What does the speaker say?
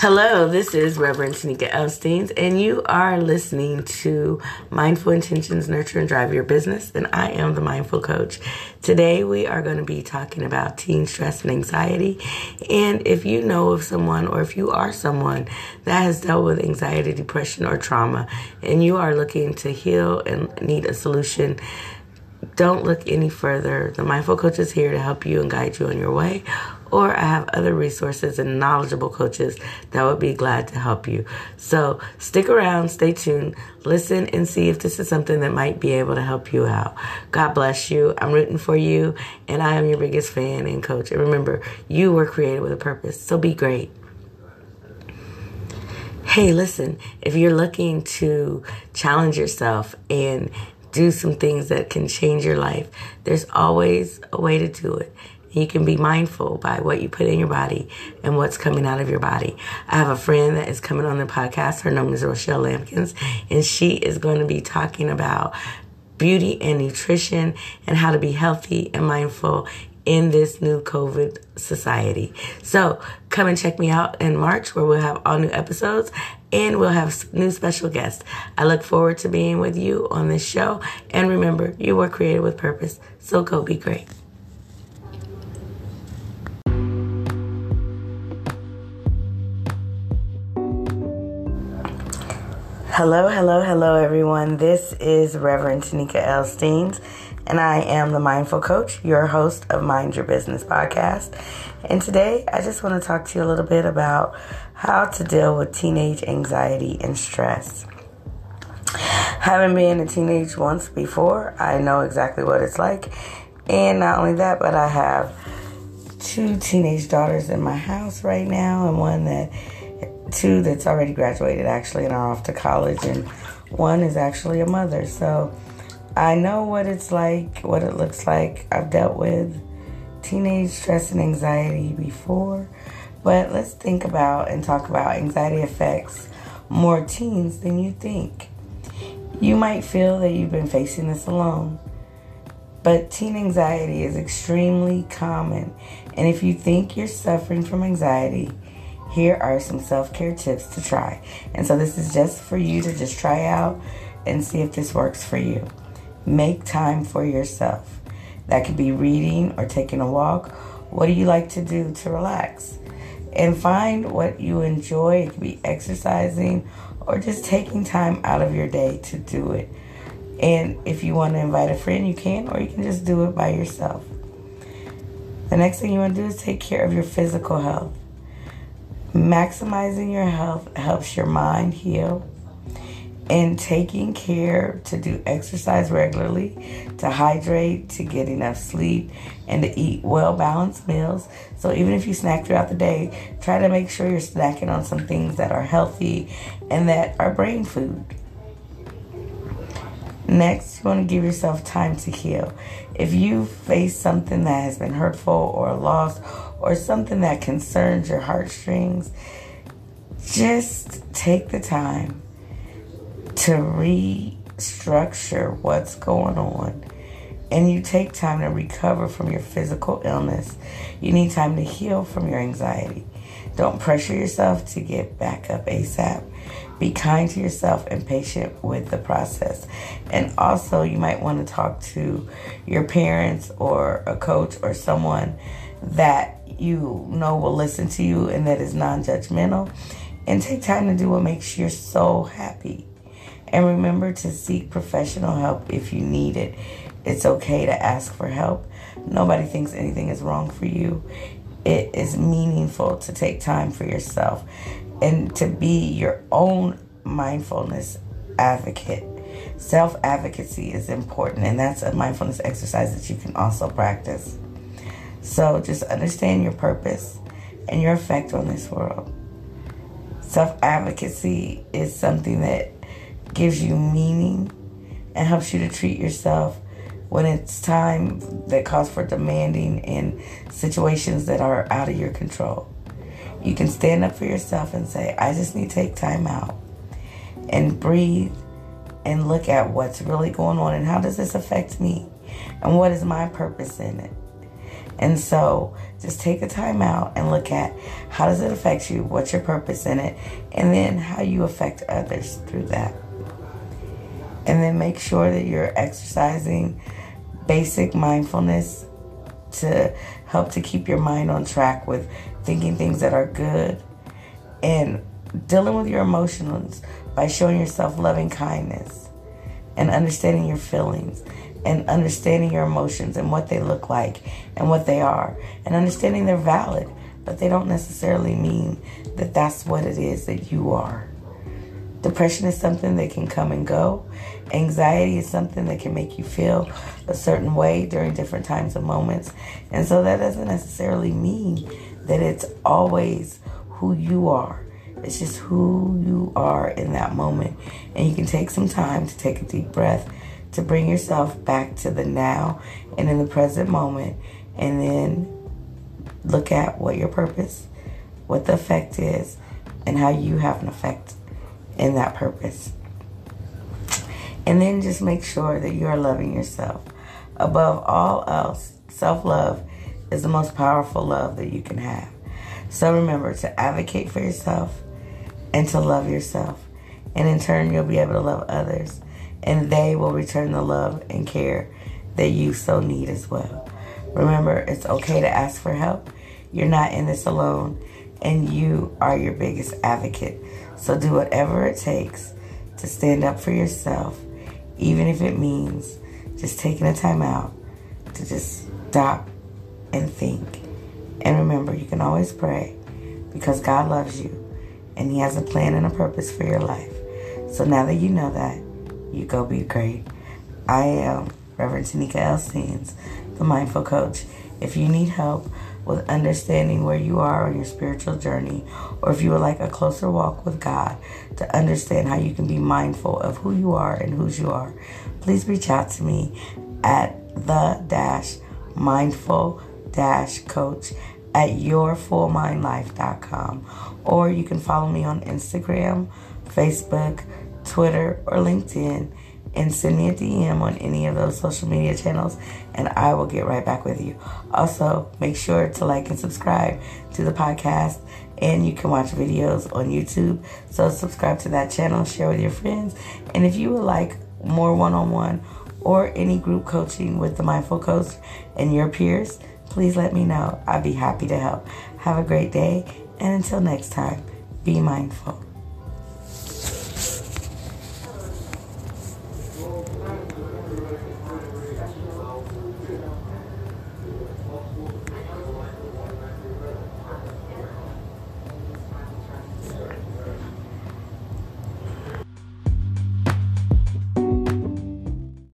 Hello, this is Reverend Tanika Elsteins, and you are listening to Mindful Intentions Nurture and Drive Your Business, and I am the Mindful Coach. Today, we are going to be talking about teen stress and anxiety. And if you know of someone, or if you are someone that has dealt with anxiety, depression, or trauma, and you are looking to heal and need a solution, don't look any further. The Mindful Coach is here to help you and guide you on your way or I have other resources and knowledgeable coaches that would be glad to help you. So stick around, stay tuned, listen, and see if this is something that might be able to help you out. God bless you. I'm rooting for you, and I am your biggest fan and coach. And remember, you were created with a purpose, so be great. Hey, listen, if you're looking to challenge yourself and do some things that can change your life, there's always a way to do it. You can be mindful by what you put in your body and what's coming out of your body. I have a friend that is coming on the podcast. Her name is Rochelle Lampkins, and she is going to be talking about beauty and nutrition and how to be healthy and mindful in this new COVID society. So come and check me out in March where we'll have all new episodes and we'll have new special guests. I look forward to being with you on this show. And remember, you were created with purpose. So go be great. Hello, hello, hello, everyone. This is Reverend Tanika Elsteins, and I am the Mindful Coach, your host of Mind Your Business podcast. And today, I just want to talk to you a little bit about how to deal with teenage anxiety and stress. Having been a teenage once before, I know exactly what it's like. And not only that, but I have two teenage daughters in my house right now, and one that two that's already graduated actually and are off to college, and one is actually a mother. So I know what it's like, what it looks like. I've dealt with teenage stress and anxiety before, but let's think about and talk about anxiety affects more teens than you think. You might feel that you've been facing this alone, but teen anxiety is extremely common. And if you think you're suffering from anxiety, here are some self care tips to try. And so, this is just for you to just try out and see if this works for you. Make time for yourself. That could be reading or taking a walk. What do you like to do to relax? And find what you enjoy. It could be exercising or just taking time out of your day to do it. And if you want to invite a friend, you can, or you can just do it by yourself. The next thing you want to do is take care of your physical health. Maximizing your health helps your mind heal. And taking care to do exercise regularly, to hydrate, to get enough sleep, and to eat well balanced meals. So, even if you snack throughout the day, try to make sure you're snacking on some things that are healthy and that are brain food. Next, you want to give yourself time to heal. If you face something that has been hurtful or a loss or something that concerns your heartstrings, just take the time to restructure what's going on. And you take time to recover from your physical illness. You need time to heal from your anxiety. Don't pressure yourself to get back up ASAP. Be kind to yourself and patient with the process. And also, you might want to talk to your parents or a coach or someone that you know will listen to you and that is non judgmental. And take time to do what makes you so happy. And remember to seek professional help if you need it. It's okay to ask for help. Nobody thinks anything is wrong for you. It is meaningful to take time for yourself and to be your own mindfulness advocate. Self advocacy is important, and that's a mindfulness exercise that you can also practice. So just understand your purpose and your effect on this world. Self advocacy is something that gives you meaning and helps you to treat yourself when it's time that calls for demanding in situations that are out of your control. You can stand up for yourself and say, I just need to take time out and breathe and look at what's really going on and how does this affect me and what is my purpose in it. And so just take a time out and look at how does it affect you, what's your purpose in it, and then how you affect others through that. And then make sure that you're exercising basic mindfulness to help to keep your mind on track with thinking things that are good and dealing with your emotions by showing yourself loving kindness and understanding your feelings and understanding your emotions and what they look like and what they are and understanding they're valid, but they don't necessarily mean that that's what it is that you are. Depression is something that can come and go. Anxiety is something that can make you feel a certain way during different times and moments. And so that doesn't necessarily mean that it's always who you are. It's just who you are in that moment. And you can take some time to take a deep breath to bring yourself back to the now and in the present moment, and then look at what your purpose, what the effect is, and how you have an effect in that purpose. And then just make sure that you are loving yourself. Above all else, self love is the most powerful love that you can have. So remember to advocate for yourself and to love yourself. And in turn, you'll be able to love others and they will return the love and care that you so need as well. Remember, it's okay to ask for help. You're not in this alone, and you are your biggest advocate. So do whatever it takes to stand up for yourself, even if it means just taking a time out to just stop and think. And remember, you can always pray because God loves you and He has a plan and a purpose for your life. So now that you know that, you go be great. I am Reverend Tanika Elsteens, the Mindful Coach. If you need help with understanding where you are on your spiritual journey, or if you would like a closer walk with God to understand how you can be mindful of who you are and whose you are, please reach out to me at the dash mindful dash coach at yourfullmindlife.com or you can follow me on Instagram, Facebook, Twitter, or LinkedIn and send me a DM on any of those social media channels and I will get right back with you. Also, make sure to like and subscribe to the podcast and you can watch videos on YouTube. So subscribe to that channel, share with your friends. And if you would like more one-on-one or any group coaching with the Mindful Coach and your peers, please let me know. I'd be happy to help. Have a great day and until next time, be mindful.